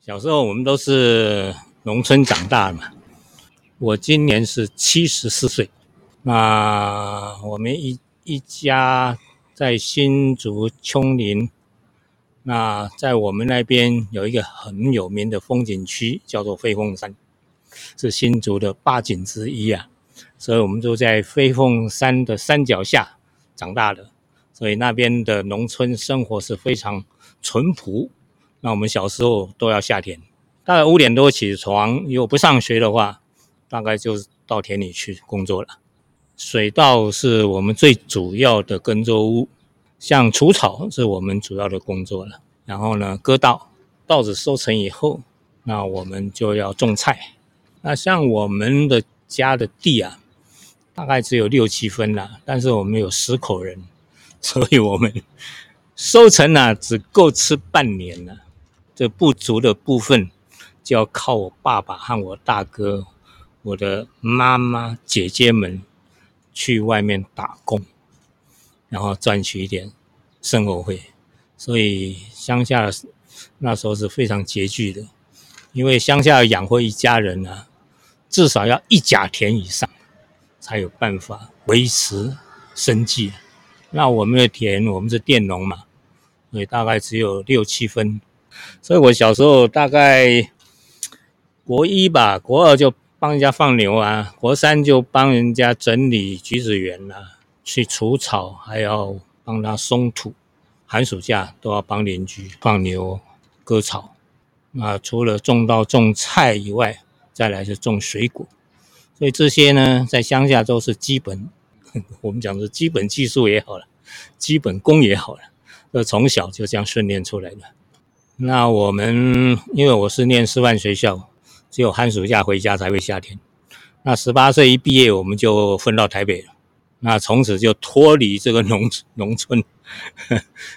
小时候我们都是农村长大的嘛。我今年是七十四岁。那我们一一家在新竹琼林。那在我们那边有一个很有名的风景区，叫做飞凤山，是新竹的八景之一啊。所以我们就在飞凤山的山脚下长大的，所以那边的农村生活是非常淳朴。那我们小时候都要下田，大概五点多起床，如果不上学的话，大概就到田里去工作了。水稻是我们最主要的耕作物，像除草是我们主要的工作了。然后呢，割稻，稻子收成以后，那我们就要种菜。那像我们的家的地啊，大概只有六七分了，但是我们有十口人，所以我们收成呢、只够吃半年了。这不足的部分，就要靠我爸爸和我大哥、我的妈妈、姐姐们去外面打工，然后赚取一点生活费。所以乡下那时候是非常拮据的，因为乡下养活一家人呢、啊，至少要一甲田以上，才有办法维持生计。那我们的田，我们是佃农嘛，所以大概只有六七分。所以我小时候大概国一吧，国二就帮人家放牛啊，国三就帮人家整理橘子园啊，去除草，还要帮他松土。寒暑假都要帮邻居放牛、割草。那除了种稻种菜以外，再来是种水果。所以这些呢，在乡下都是基本，我们讲的基本技术也好了，基本功也好了，那从小就这样训练出来的。那我们因为我是念师范学校，只有寒暑假回家才会下田。那十八岁一毕业，我们就分到台北了。那从此就脱离这个农农村，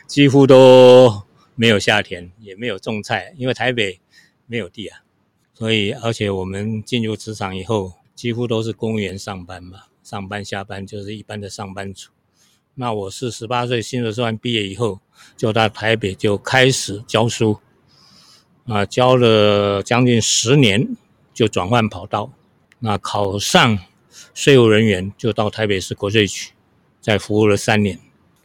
几乎都没有下田，也没有种菜，因为台北没有地啊。所以，而且我们进入职场以后，几乎都是公务员上班嘛，上班下班就是一般的上班族。那我是十八岁新竹师范毕业以后，就到台北就开始教书，啊，教了将近十年，就转换跑道，那考上税务人员，就到台北市国税局，再服务了三年，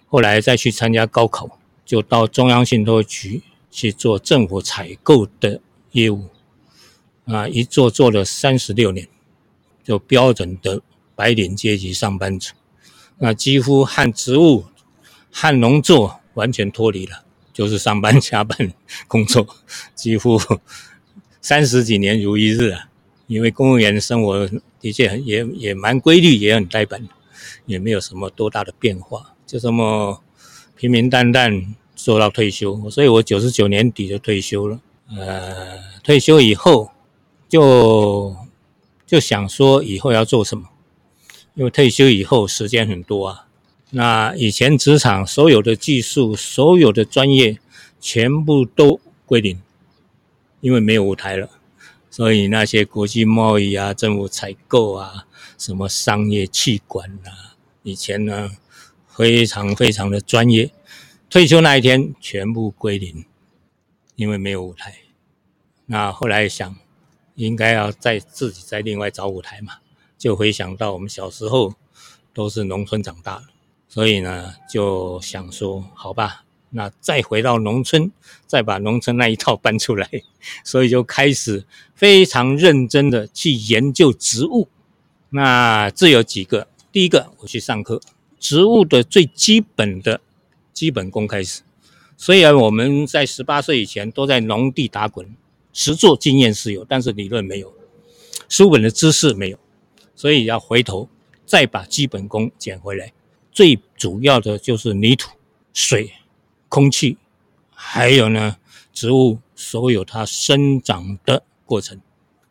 后来再去参加高考，就到中央信托局去做政府采购的业务，啊，一做做了三十六年，就标准的白领阶级上班族。那几乎和植物、和农作完全脱离了，就是上班加班工作，几乎 三十几年如一日啊。因为公务员生活的确也也蛮规律，也很呆板，也没有什么多大的变化，就这么平平淡淡做到退休。所以我九十九年底就退休了。呃，退休以后就就想说以后要做什么。因为退休以后时间很多啊，那以前职场所有的技术、所有的专业全部都归零，因为没有舞台了，所以那些国际贸易啊、政府采购啊、什么商业企管啊，以前呢非常非常的专业，退休那一天全部归零，因为没有舞台。那后来想，应该要再自己再另外找舞台嘛。就回想到我们小时候都是农村长大的，所以呢就想说，好吧，那再回到农村，再把农村那一套搬出来，所以就开始非常认真的去研究植物。那这有几个，第一个我去上课，植物的最基本的基本功开始。虽然我们在十八岁以前都在农地打滚，实作经验是有，但是理论没有，书本的知识没有。所以要回头再把基本功捡回来，最主要的就是泥土、水、空气，还有呢植物所有它生长的过程。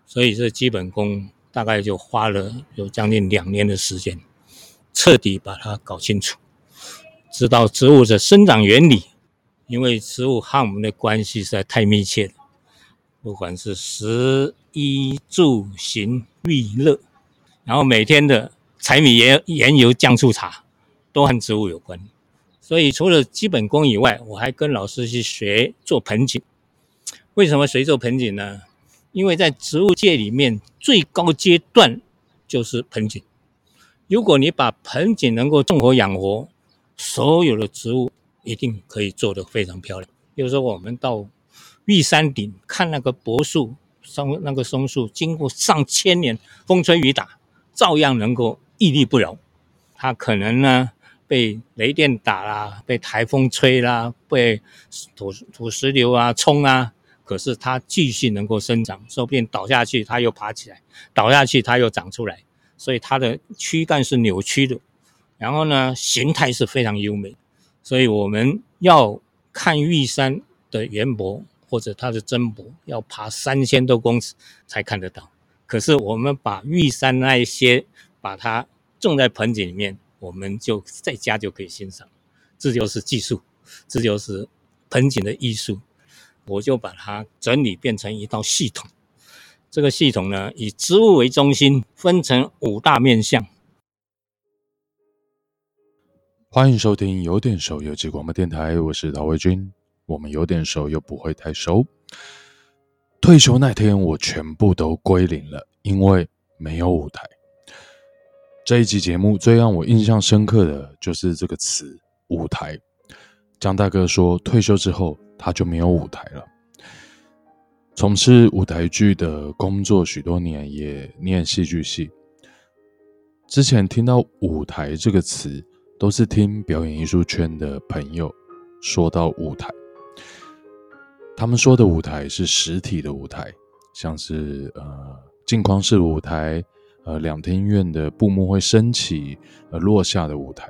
所以这基本功大概就花了有将近两年的时间，彻底把它搞清楚，知道植物的生长原理。因为植物和我们的关系实在太密切了，不管是食衣住行娱乐。然后每天的柴米盐盐油酱醋茶都和植物有关，所以除了基本功以外，我还跟老师去学做盆景。为什么学做盆景呢？因为在植物界里面最高阶段就是盆景。如果你把盆景能够种活养活，所有的植物一定可以做得非常漂亮。比如说，我们到玉山顶看那个柏树、松那个松树，经过上千年风吹雨打，照样能够屹立不摇。它可能呢被雷电打啦，被台风吹啦，被土土石流啊冲啊，可是它继续能够生长，说不定倒下去它又爬起来，倒下去它又长出来，所以它的躯干是扭曲的，然后呢形态是非常优美，所以我们要看玉山的圆柏或者它的真柏，要爬三千多公尺才看得到。可是我们把玉山那一些把它种在盆景里面，我们就在家就可以欣赏，这就是技术，这就是盆景的艺术。我就把它整理变成一套系统。这个系统呢，以植物为中心，分成五大面向。欢迎收听有点熟有机广播电台，我是陶维军。我们有点熟又不会太熟。退休那天，我全部都归零了，因为没有舞台。这一集节目最让我印象深刻的就是这个词“舞台”。江大哥说，退休之后他就没有舞台了。从事舞台剧的工作许多年，也念戏剧系。之前听到“舞台”这个词，都是听表演艺术圈的朋友说到舞台。他们说的舞台是实体的舞台，像是呃镜框式舞台，呃两厅院的布幕会升起呃落下的舞台，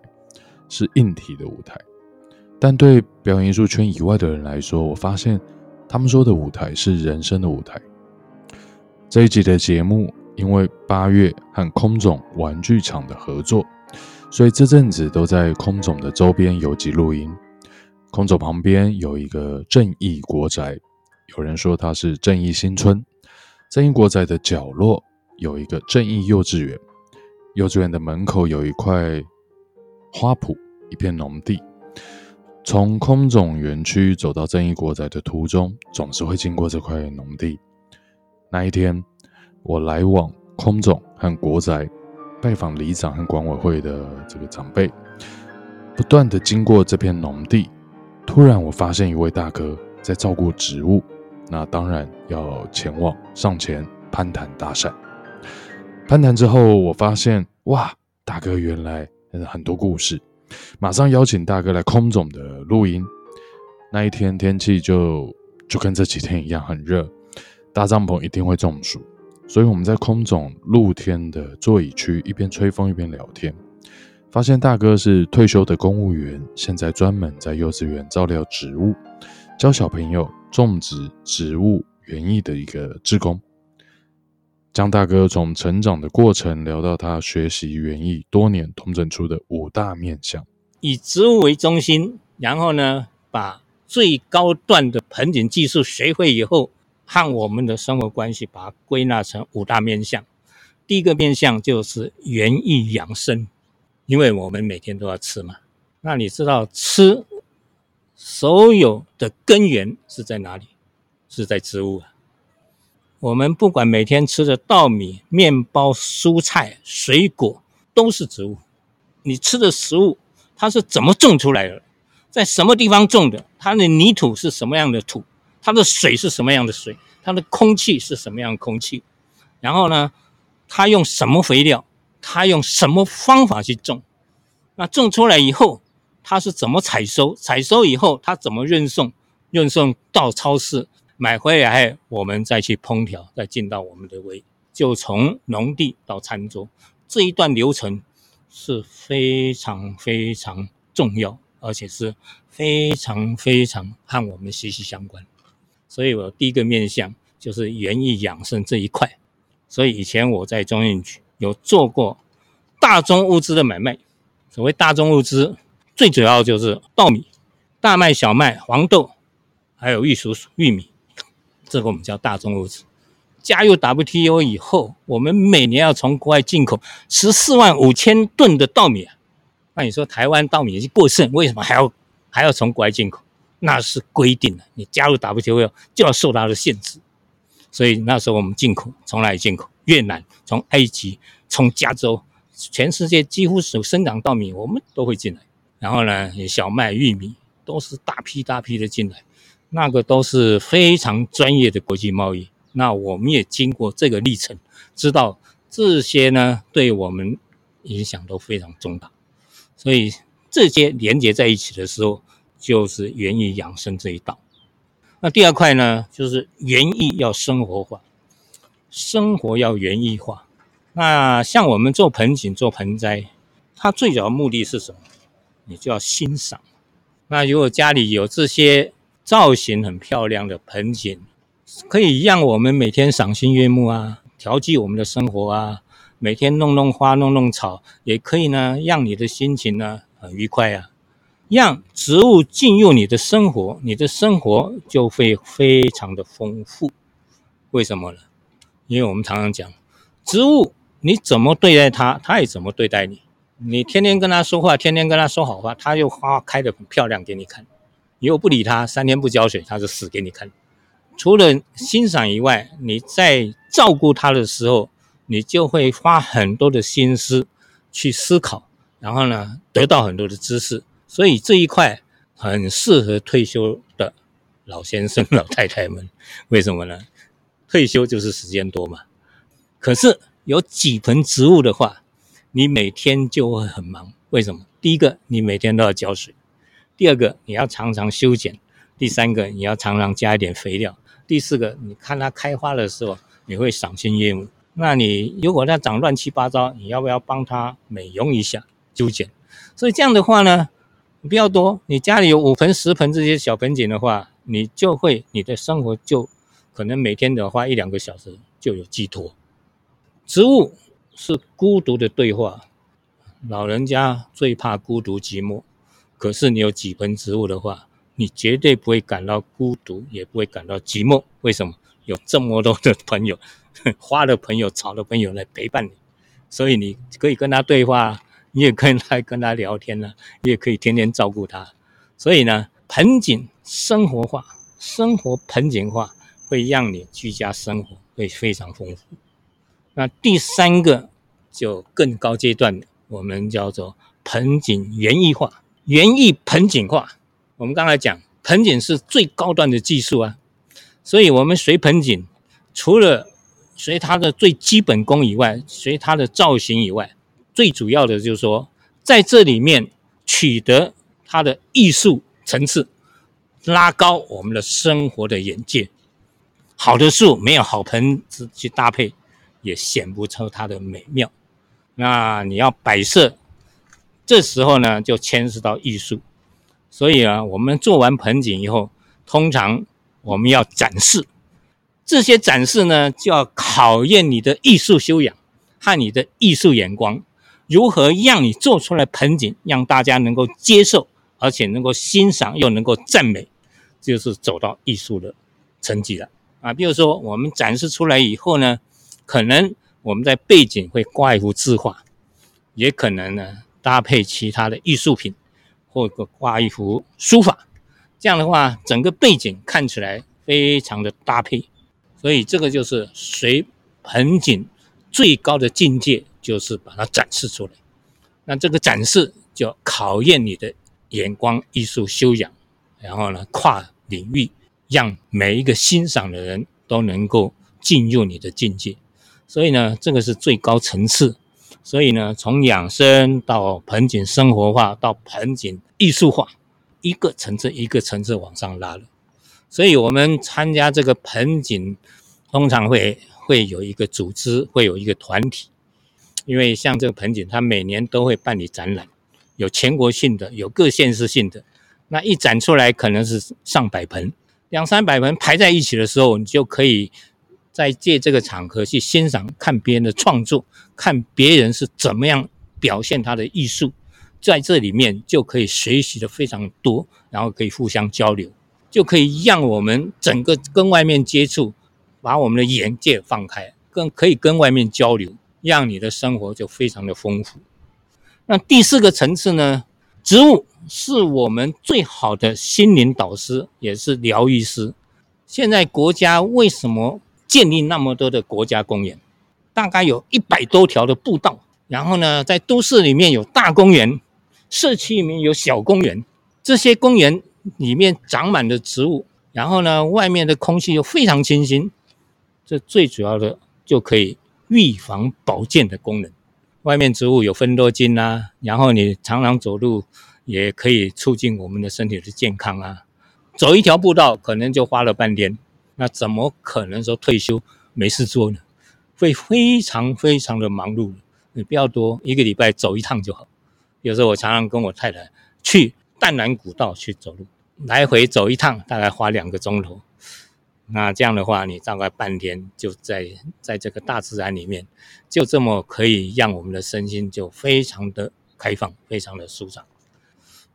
是硬体的舞台。但对表演艺术圈以外的人来说，我发现他们说的舞台是人生的舞台。这一集的节目，因为八月和空总玩具厂的合作，所以这阵子都在空总的周边游击录音。空总旁边有一个正义国宅，有人说它是正义新村。正义国宅的角落有一个正义幼稚园，幼稚园的门口有一块花圃，一片农地。从空总园区走到正义国宅的途中，总是会经过这块农地。那一天，我来往空总和国宅，拜访里长和管委会的这个长辈，不断的经过这片农地。突然，我发现一位大哥在照顾植物，那当然要前往上前攀谈搭讪。攀谈之后，我发现哇，大哥原来很多故事。马上邀请大哥来空总的录音。那一天天气就就跟这几天一样很热，搭帐篷一定会中暑，所以我们在空总露天的座椅区一边吹风一边聊天。发现大哥是退休的公务员，现在专门在幼稚园照料植物，教小朋友种植植物园艺的一个志工。江大哥从成长的过程聊到他学习园艺多年，统整出的五大面向，以植物为中心，然后呢，把最高段的盆景技术学会以后，和我们的生活关系，把它归纳成五大面向。第一个面向就是园艺养生，因为我们每天都要吃嘛。那你知道吃所有的根源是在哪里？是在植物啊。我们不管每天吃的稻米、面包、蔬菜、水果，都是植物。你吃的食物，它是怎么种出来的？在什么地方种的？它的泥土是什么样的土？它的水是什么样的水？它的空气是什么样的空气？然后呢，它用什么肥料？它用什么方法去种？那种出来以后，它是怎么采收？采收以后，它怎么运送？运送到超市？买回来，我们再去烹调，再进到我们的胃，就从农地到餐桌这一段流程是非常非常重要，而且是非常非常和我们息息相关。所以我第一个面向就是园艺养生这一块。所以以前我在中运局有做过大宗物资的买卖。所谓大宗物资，最主要就是稻米、大麦、小麦、黄豆，还有玉薯、玉米。这个我们叫大宗物资。加入 WTO 以后，我们每年要从国外进口十四万五千吨的稻米啊。那你说台湾稻米已经过剩，为什么还要还要从国外进口？那是规定的，你加入 WTO 就要受它的限制。所以那时候我们进口从哪里进口？越南、从埃及、从加州，全世界几乎是生长稻米，我们都会进来。然后呢，小麦、玉米都是大批大批的进来，那个都是非常专业的国际贸易。那我们也经过这个历程，知道这些呢对我们影响都非常重大。所以这些连接在一起的时候，就是园艺养生这一道。那第二块呢，就是园艺要生活化，生活要园艺化。那像我们做盆景、做盆栽，它最主要目的是什么？你就要欣赏。那如果家里有这些造型很漂亮的盆景，可以让我们每天赏心悦目啊，调剂我们的生活啊。每天弄弄花、弄弄草，也可以呢，让你的心情呢很愉快啊。让植物进入你的生活，你的生活就会非常的丰富。为什么呢？因为我们常常讲，植物你怎么对待它，它也怎么对待你。你天天跟它说话，天天跟它说好话，它就花开得很漂亮给你看。你又不理它，三天不浇水，它就死给你看。除了欣赏以外，你在照顾它的时候，你就会花很多的心思去思考，然后呢，得到很多的知识。所以这一块很适合退休的老先生、老太太们，为什么呢？退休就是时间多嘛。可是有几盆植物的话，你每天就会很忙。为什么？第一个，你每天都要浇水；第二个，你要常常修剪；第三个，你要常常加一点肥料；第四个，你看它开花的时候，你会赏心悦目。那你如果它长乱七八糟，你要不要帮它美容一下、修剪？所以这样的话呢？不要多，你家里有五盆、十盆这些小盆景的话，你就会你的生活就可能每天的花一两个小时就有寄托。植物是孤独的对话，老人家最怕孤独寂寞。可是你有几盆植物的话，你绝对不会感到孤独，也不会感到寂寞。为什么？有这么多的朋友，花的朋友、草的朋友来陪伴你，所以你可以跟他对话。你也可以来跟他聊天呢，你也可以天天照顾他。所以呢，盆景生活化，生活盆景化，会让你居家生活会非常丰富。那第三个就更高阶段的，我们叫做盆景园艺化，园艺盆景化。我们刚才讲，盆景是最高端的技术啊，所以我们随盆景，除了随它的最基本功以外，随它的造型以外。最主要的就是说，在这里面取得它的艺术层次，拉高我们的生活的眼界。好的树没有好盆子去搭配，也显不出它的美妙。那你要摆设，这时候呢就牵涉到艺术。所以啊，我们做完盆景以后，通常我们要展示。这些展示呢，就要考验你的艺术修养和你的艺术眼光。如何让你做出来盆景，让大家能够接受，而且能够欣赏，又能够赞美，就是走到艺术的层级了啊！比如说，我们展示出来以后呢，可能我们在背景会挂一幅字画，也可能呢搭配其他的艺术品，或者挂一幅书法，这样的话，整个背景看起来非常的搭配。所以这个就是随盆景最高的境界。就是把它展示出来，那这个展示就考验你的眼光、艺术修养，然后呢，跨领域，让每一个欣赏的人都能够进入你的境界。所以呢，这个是最高层次。所以呢，从养生到盆景生活化，到盆景艺术化，一个层次一个层次往上拉了。所以我们参加这个盆景，通常会会有一个组织，会有一个团体。因为像这个盆景，它每年都会办理展览，有全国性的，有各县市性的。那一展出来可能是上百盆，两三百盆排在一起的时候，你就可以在借这个场合去欣赏，看别人的创作，看别人是怎么样表现他的艺术，在这里面就可以学习的非常多，然后可以互相交流，就可以让我们整个跟外面接触，把我们的眼界放开，更可以跟外面交流。让你的生活就非常的丰富。那第四个层次呢？植物是我们最好的心灵导师，也是疗愈师。现在国家为什么建立那么多的国家公园？大概有一百多条的步道，然后呢，在都市里面有大公园，社区里面有小公园，这些公园里面长满了植物，然后呢，外面的空气又非常清新，这最主要的就可以预防保健的功能。外面植物有芬多精啊，然后你常常走路也可以促进我们的身体的健康啊。走一条步道可能就花了半天，那怎么可能说退休没事做呢？会非常非常的忙碌。你不要多，一个礼拜走一趟就好。有时候我常常跟我太太去淡兰古道去走路，来回走一趟大概花两个钟头。那这样的话，你大概半天就在在这个大自然里面，就这么可以让我们的身心就非常的开放，非常的舒畅。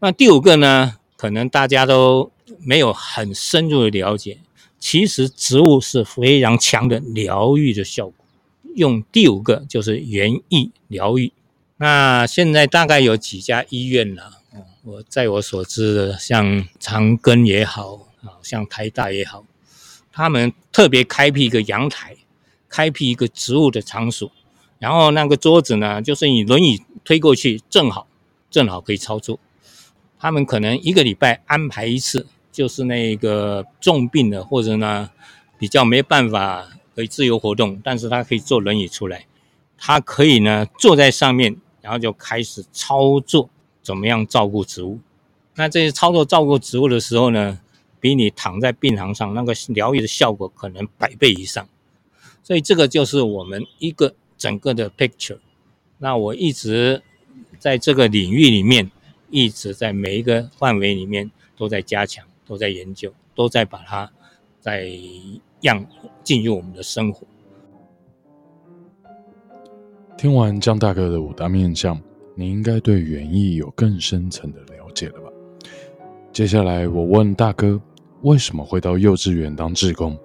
那第五个呢，可能大家都没有很深入的了解，其实植物是非常强的疗愈的效果。用第五个就是园艺疗愈。那现在大概有几家医院了？我在我所知的，像长庚也好，啊，像台大也好，他们特别开辟一个阳台，开辟一个植物的场所，然后那个桌子呢，就是你轮椅推过去，正好正好可以操作。他们可能一个礼拜安排一次，就是那个重病的或者呢比较没办法可以自由活动，但是他可以坐轮椅出来，他可以呢坐在上面，然后就开始操作怎么样照顾植物。那这些操作照顾植物的时候呢，比你躺在病床上那个疗愈的效果可能百倍以上。所以这个就是我们一个整个的 picture。那我一直在这个领域里面。一直在每一个范围里面都在加强，都在研究，都在把它在让进入我们的生活。听完江大哥的五大面相，你应该对园艺有更深层的了解了吧？接下来我问大哥，为什么会到幼稚园当志工？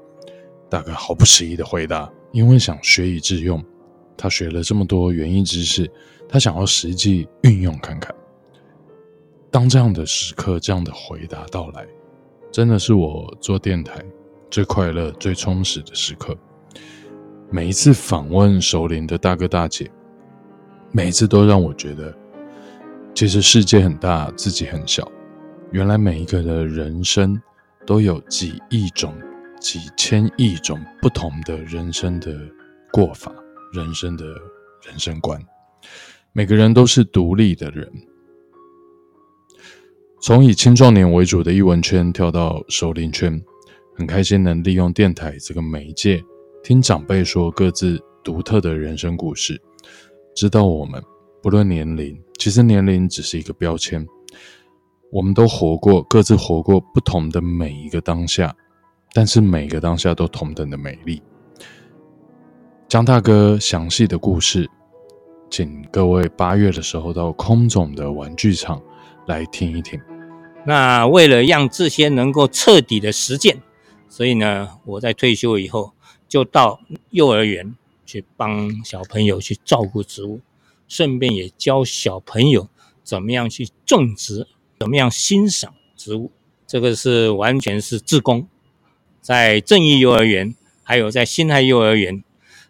大哥毫不迟疑的回答：因为想学以致用。他学了这么多园艺知识，他想要实际运用看看。当这样的时刻，这样的回答到来，真的是我做电台最快乐、最充实的时刻。每一次访问熟龄的大哥大姐，每一次都让我觉得，其实世界很大，自己很小。原来每一个的人生都有几亿种、几千亿种不同的人生的过法，人生的人生观。每个人都是独立的人。从以青壮年为主的艺文圈跳到熟龄圈，很开心能利用电台这个媒介，听长辈说各自独特的人生故事，知道我们不论年龄，其实年龄只是一个标签，我们都活过，各自活过不同的每一个当下，但是每个当下都同等的美丽。江大哥详细的故事，请各位八月的时候到空总的玩具厂。来听一听。那为了让这些能够彻底的实践，所以呢，我在退休以后就到幼儿园去帮小朋友去照顾植物，顺便也教小朋友怎么样去种植，怎么样欣赏植物。这个是完全是自工，在正义幼儿园，还有在辛亥幼儿园。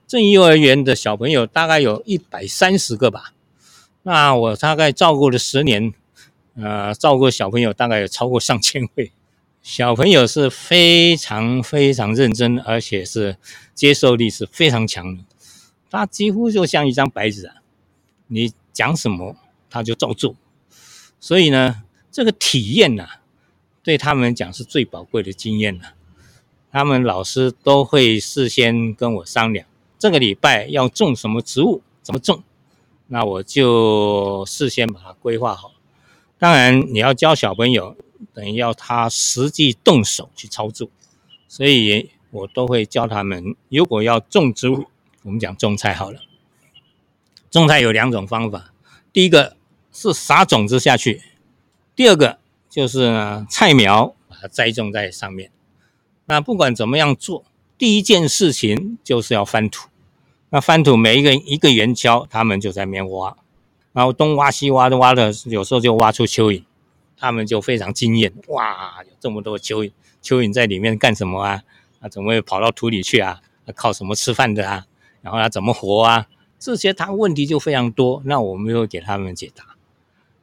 正义幼儿园的小朋友大概有一百三十个吧。那我大概照顾了十年。呃，照顾小朋友大概有超过上千位，小朋友是非常非常认真，而且是接受力是非常强的。他几乎就像一张白纸啊，你讲什么他就照做。所以呢，这个体验呐、对他们讲是最宝贵的经验了。他们老师都会事先跟我商量，这个礼拜要种什么植物，怎么种，那我就事先把它规划好。当然，你要教小朋友，等于要他实际动手去操作，所以我都会教他们。如果要种植物，我们讲种菜好了，种菜有两种方法，第一个是撒种子下去，第二个就是呢，菜苗把它栽种在上面。那不管怎么样做，第一件事情就是要翻土。那翻土，每一个一个圆锹，他们就在那边挖。然后东挖西挖的挖的，有时候就挖出蚯蚓。他们就非常惊艳，哇，有这么多蚯蚓，蚯蚓在里面干什么啊？啊，怎么会跑到土里去啊？靠什么吃饭的啊？然后它怎么活啊？这些他问题就非常多，那我们就给他们解答。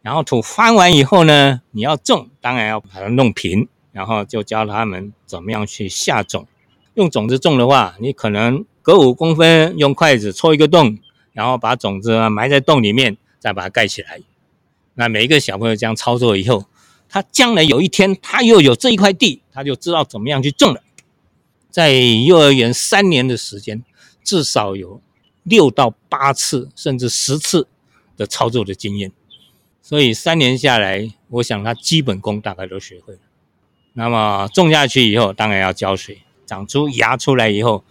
然后土翻完以后呢，你要种，当然要把它弄平，然后就教他们怎么样去下种。用种子种的话，你可能隔五公分用筷子戳一个洞，然后把种子埋在洞里面，再把它盖起来。那每一个小朋友这样操作以后，他将来有一天他又有这一块地，他就知道怎么样去种了。在幼儿园三年的时间，至少有六到八次，甚至十次的操作的经验。所以三年下来，我想他基本功大概都学会了。那么种下去以后，当然要浇水。长出芽出来以后，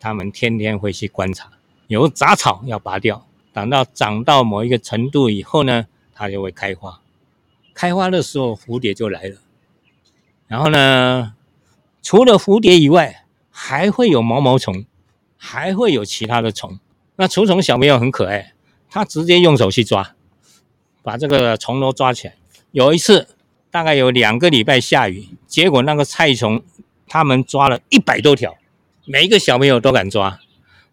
他们天天会去观察，有杂草要拔掉。等到长到某一个程度以后呢，它就会开花。开花的时候，蝴蝶就来了。然后呢，除了蝴蝶以外，还会有毛毛虫，还会有其他的虫。那除虫小朋友很可爱，他直接用手去抓，把这个虫都抓起来。有一次，大概有两个礼拜下雨，结果那个菜虫。他们抓了一百多条，每一个小朋友都敢抓，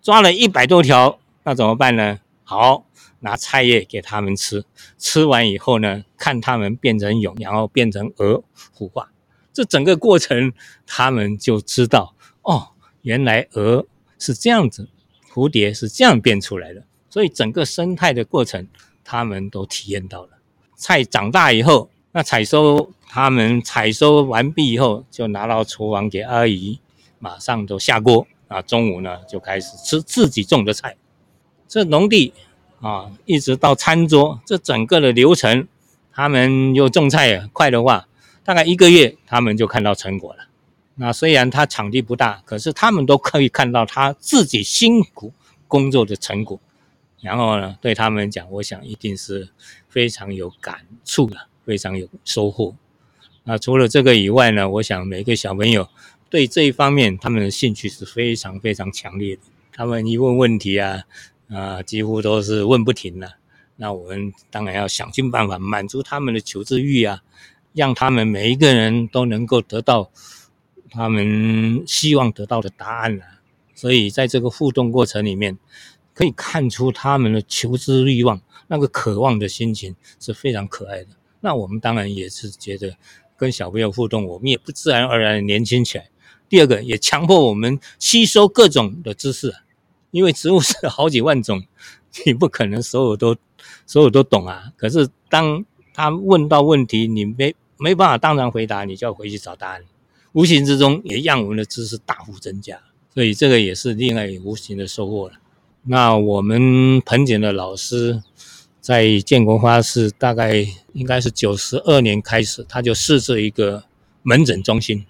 抓了一百多条，那怎么办呢？好，拿菜叶给他们吃，吃完以后呢，看他们变成蛹，然后变成蛾孵化，这整个过程他们就知道哦，原来蛾是这样子，蝴蝶是这样变出来的，所以整个生态的过程他们都体验到了。菜长大以后，那采收。他们采收完毕以后，就拿到厨房给阿姨，马上就下锅啊。中午呢，就开始吃自己种的菜。这农地啊，一直到餐桌，这整个的流程，他们又种菜，快的话，大概一个月，他们就看到成果了。那虽然他场地不大，可是他们都可以看到他自己辛苦工作的成果。然后呢，对他们讲，我想一定是非常有感触的，非常有收获。那除了这个以外呢，我想每个小朋友对这一方面他们的兴趣是非常非常强烈的。他们一问问题啊，啊，几乎都是问不停的。那我们当然要想尽办法满足他们的求知欲啊，让他们每一个人都能够得到他们希望得到的答案啊。所以在这个互动过程里面，可以看出他们的求知欲望，那个渴望的心情是非常可爱的。那我们当然也是觉得。跟小朋友互动，我们也不自然而然年轻起来。第二个，也强迫我们吸收各种的知识，因为植物是好几万种，你不可能所有都所有都懂啊。可是当他问到问题，你没没办法当场回答，你就要回去找答案。无形之中也让我们的知识大幅增加，所以这个也是另外无形的收获了。那我们盆景的老师。在建国花市，大概应该是九十二年开始，他就设置一个门诊中心，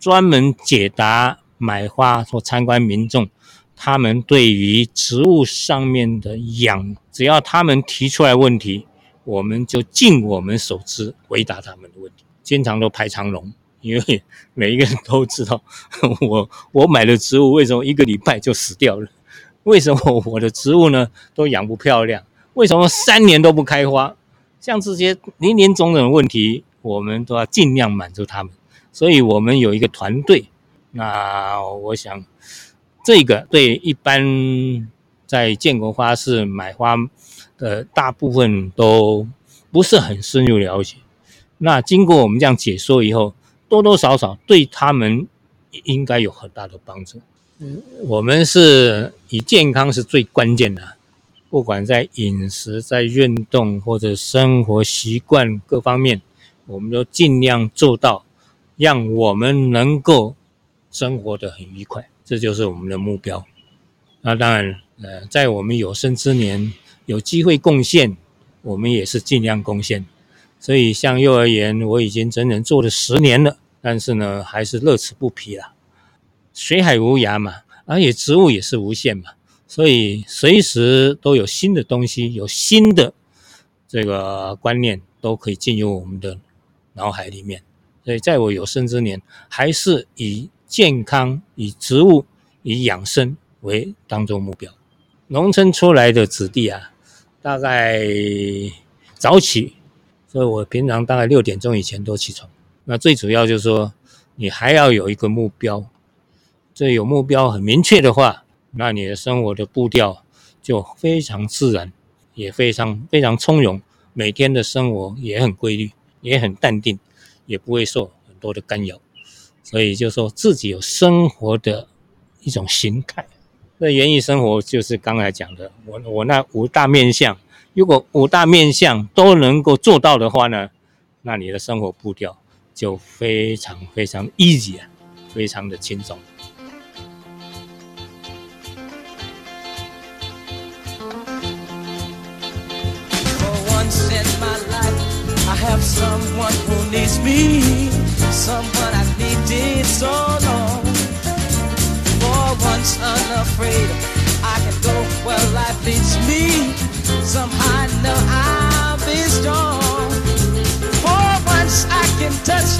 专门解答买花或参观民众他们对于植物上面的养，只要他们提出来问题，我们就尽我们所知回答他们的问题。经常都排长龙，因为每一个人都知道，我我买的植物为什么一个礼拜就死掉了？为什么我的植物呢都养不漂亮？为什么三年都不开花？像这些林林总总的问题，我们都要尽量满足他们。所以我们有一个团队。那我想，这个对一般在建国花市买花的大部分都不是很深入了解。那经过我们这样解说以后，多多少少对他们应该有很大的帮助。我们是以健康是最关键的。不管在饮食、在运动或者生活习惯各方面，我们都尽量做到，让我们能够生活得很愉快，这就是我们的目标。那当然，呃，在我们有生之年有机会贡献，我们也是尽量贡献。所以，像幼儿园，我已经整整做了十年了，但是呢，还是乐此不疲啦。水海无涯嘛，而且植物也是无限嘛。所以随时都有新的东西，有新的这个观念都可以进入我们的脑海里面。所以在我有生之年，还是以健康、以植物、以养生为当做目标。农村出来的子弟啊，大概早起所以我平常大概六点钟以前都起床。那最主要就是说，你还要有一个目标。这有目标很明确的话，那你的生活的步调就非常自然，也非常非常从容。每天的生活也很规律，也很淡定，也不会受很多的干扰。所以就说自己有生活的一种形态，那园艺生活就是刚才讲的，我我那五大面相，如果五大面相都能够做到的话呢，那你的生活步调就非常非常 easy 啊，非常的轻松。have someone who needs me, someone I needed so long. For once unafraid, I can go where life leads me. Somehow I know I'll be strong. For once I can touch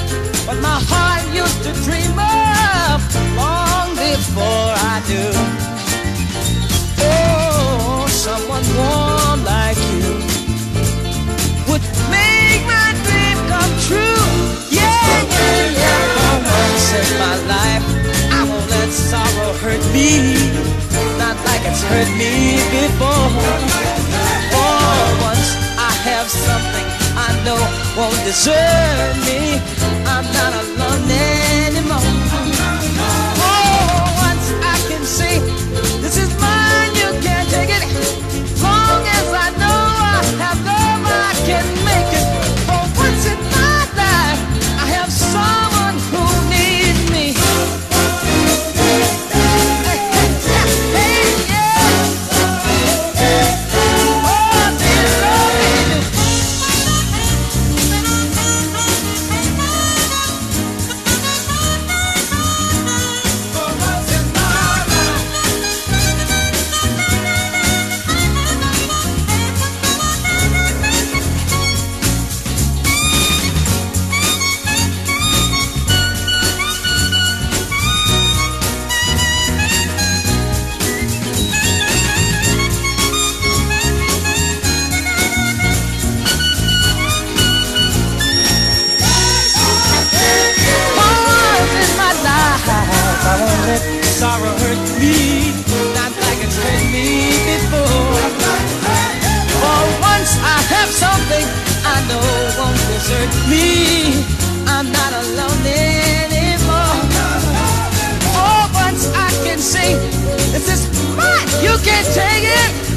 what my heart used to dream of long before I knew. that sorrow hurt me, not like it's hurt me before. For once I have something I know won't desert me. I'm not alone now. Something I know won't desert me. I'm not alone anymore. Oh, much I can sing. This is mine. You can't take it.